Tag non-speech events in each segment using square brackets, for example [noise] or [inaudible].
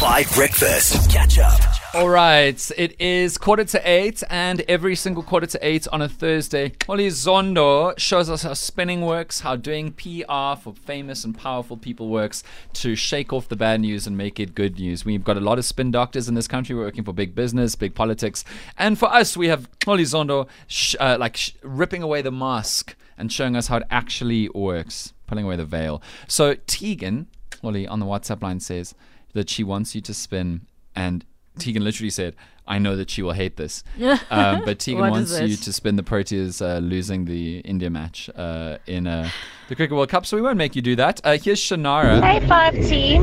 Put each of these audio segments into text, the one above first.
Five Breakfast. Catch up. All right, it is quarter to eight, and every single quarter to eight on a Thursday, Xoli Zondo shows us how spinning works, how doing PR for famous and powerful people works to shake off the bad news and make it good news. We've got a lot of spin doctors in this country We're working for big business, big politics, and for us, we have Xoli Zondo sh- uh, like sh- ripping away the mask and showing us how it actually works, pulling away the veil. So Tegan, Oli on the WhatsApp line says that she wants you to spin and Tegan literally said, I know that she will hate this. [laughs] Um, but Tegan wants you to spin the Proteas uh, losing the India match uh, in uh, the Cricket World Cup. So we won't make you do that. Uh, here's Shannara. Hey, five team.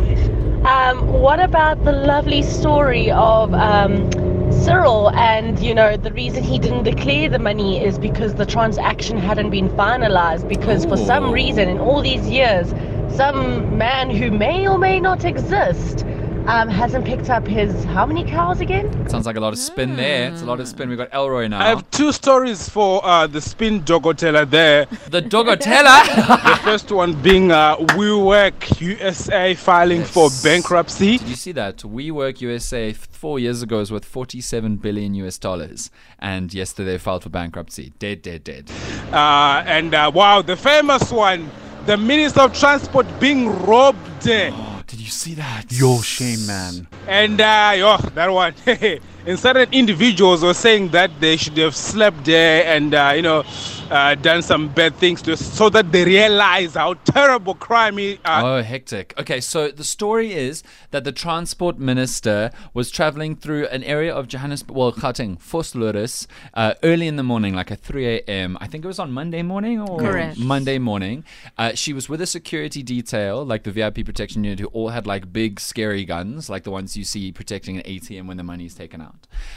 Um, what about the lovely story of um, Cyril? And you know, the reason he didn't declare the money is because the transaction hadn't been finalized. Because for some reason, in all these years, some man who may or may not exist um, hasn't picked up his how many cows again? Sounds like a lot of spin there. It's a lot of spin. We've got Elroy now. I have two stories for uh, the spin dogoteller there. the Dogotella. [laughs] the first one being uh, WeWork USA filing for bankruptcy. Did you see that? WeWork USA four years ago was worth 47 billion US dollars. And yesterday filed for bankruptcy. Dead, dead, dead. Uh, and uh, wow, the famous one, the Minister of Transport being robbed. Oh, did you see that? Yo, shame, man. And uh, yo, that one. [laughs] and certain individuals were saying that they should have slept there and uh, you know uh, done some bad things to, so that they realize how terrible crime is. Uh, Oh, hectic. Okay, so the story is that the transport minister was traveling through an area of Johannesburg, well, Gauteng, Vosloorus, uh, early in the morning, like at 3 a.m. I think it was on Monday morning or Correct. Monday morning. Uh, she was with a security detail, like the VIP protection unit, who all had like big, scary guns, like the ones you see protecting an ATM when the money is taken out.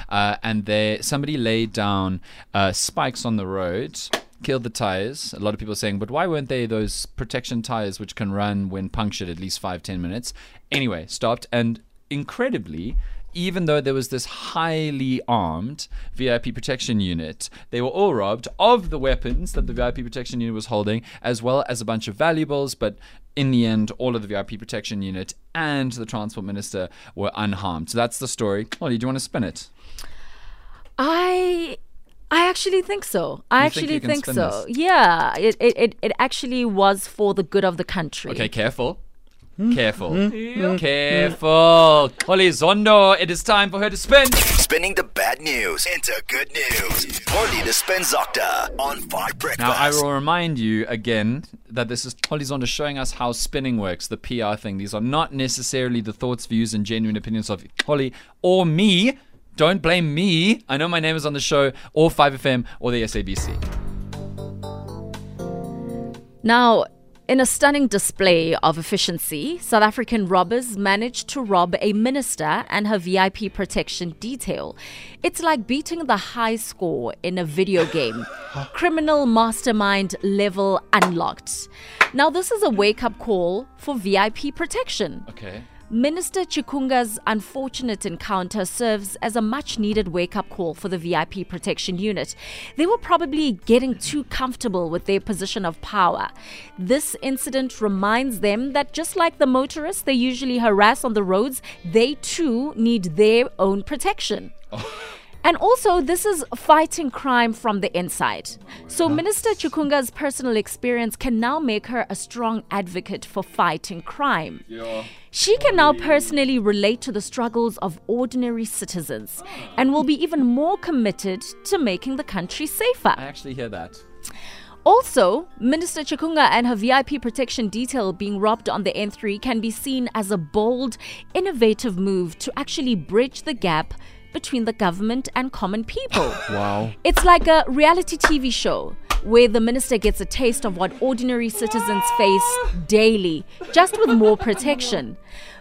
Uh, and they somebody laid down uh, spikes on the road killed the tires. A lot of people saying, but why weren't they those protection tires which can run when punctured at least five, ten minutes? Anyway, stopped and incredibly, even though there was this highly armed VIP protection unit, they were all robbed of the weapons that the VIP protection unit was holding, as well as a bunch of valuables. But in the end, all of the VIP protection unit and the transport minister were unharmed. So that's the story. Xoli, do you want to spin it? I I actually think so. I You actually can think, so. this? Yeah, it, it, it actually was for the good of the country. Okay, careful. Hmm? Careful. Hmm? Hmm? Careful. Xoli Zondo, it is time for her to spin. Spinning the bad news into good news. Only the Spin Doctor on Five Breakfast. Now, I will remind you again that this is Xoli Zondo showing us how spinning works, the PR thing. These are not necessarily the thoughts, views, and genuine opinions of Xoli or me. Don't blame me. I know my name is on the show, or 5FM, or the SABC. Now, in a stunning display of efficiency, South African robbers managed to rob a minister and her VIP protection detail. It's like beating the high score in a video game. [laughs] Criminal mastermind level unlocked. Now, this is a wake up call for VIP protection. Okay. Minister Chikunga's unfortunate encounter serves as a much needed wake up call for the VIP protection unit. They were probably getting too comfortable with their position of power. This incident reminds them that just like the motorists they usually harass on the roads, they too need their own protection. [laughs] And also, this is fighting crime from the inside. So, Minister Chikunga's personal experience can now make her a strong advocate for fighting crime. She can now personally relate to the struggles of ordinary citizens and will be even more committed to making the country safer. I actually hear that. Also, Minister Chikunga and her VIP protection detail being robbed on the N3 can be seen as a bold, innovative move to actually bridge the gap between the government and common people. [laughs] Wow. It's like a reality TV show where the minister gets a taste of what ordinary citizens face daily, just with more protection.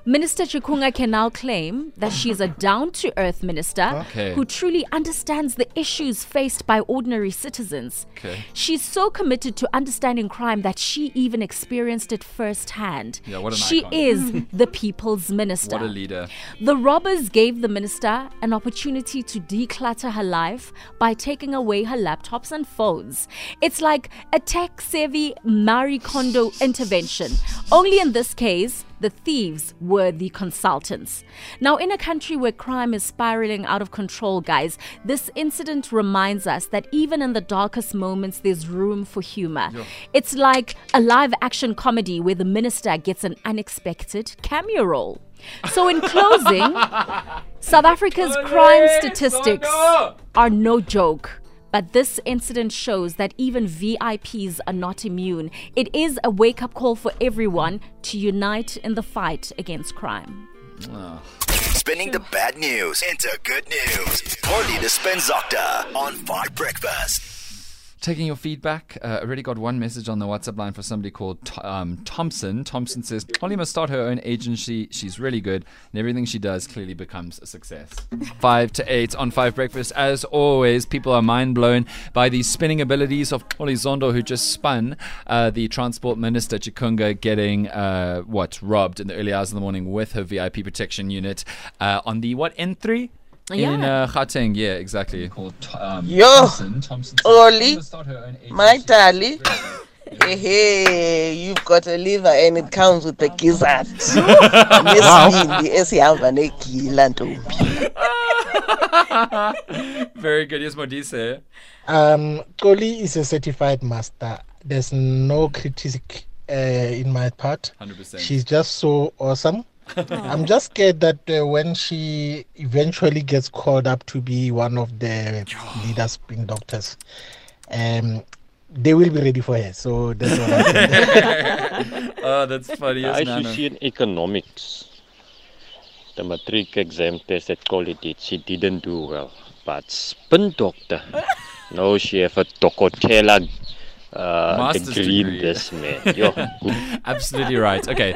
Minister Chikunga can now claim that she is a down to earth minister Okay. who truly understands the issues faced by ordinary citizens. Okay. She's so committed to understanding crime that she even experienced it firsthand. Yeah, she icon. is the people's minister. What a leader. The robbers gave the minister an opportunity to declutter her life by taking away her laptops and phones. It's like a tech savvy Marie Kondo intervention. Only in this case, The thieves were the consultants. Now, in a country where crime is spiraling out of control, guys, this incident reminds us that even in the darkest moments, there's room for humor. It's like a live action comedy where the minister gets an unexpected cameo role. So, in closing, South Africa's crime statistics are no joke. But this incident shows that even VIPs are not immune. It is a wake up call for everyone to unite in the fight against crime. Spinning the bad news into good news. Pauline Spenzocta on Five Breakfast. Taking your feedback, uh, I already got one message on the WhatsApp line for somebody called um, Thompson. Thompson says, Xoli must start her own agency. She's really good, and everything she does clearly becomes a success. [laughs] five to eight on Five Breakfast. As always, people are mind blown by the spinning abilities of Xoli Zondo, who just spun uh, the Transport Minister Chikunga getting, uh, what, robbed in the early hours of the morning with her VIP protection unit uh, on the, what, N3? In Yeah. uh, Gauteng, yeah, exactly. Called um, Yo, Thompson. Thompson Oli, "Holly must start her own my darling. Hey, hey, you've got a liver and it comes with a gizzard. [laughs] Nesibindi [laughs] esihamba negila ntombi. [laughs] Very good. Yes, Modise. Um, Xoli is a certified master. There's no critique uh, in my part. 100%. She's just so awesome. [laughs] I'm just scared that uh, when she eventually gets called up to be one of the [sighs] leader spin doctors, um, they will be ready for her. So that's what I'm saying. [laughs] oh, that's funny. Yes, As you Nana. see in economics, the matric exam test that Xoli did, she didn't do well. But spin doctor, no, she have a docotella uh, Master's degree, degree. this man. Yo, [laughs] Absolutely right. Okay.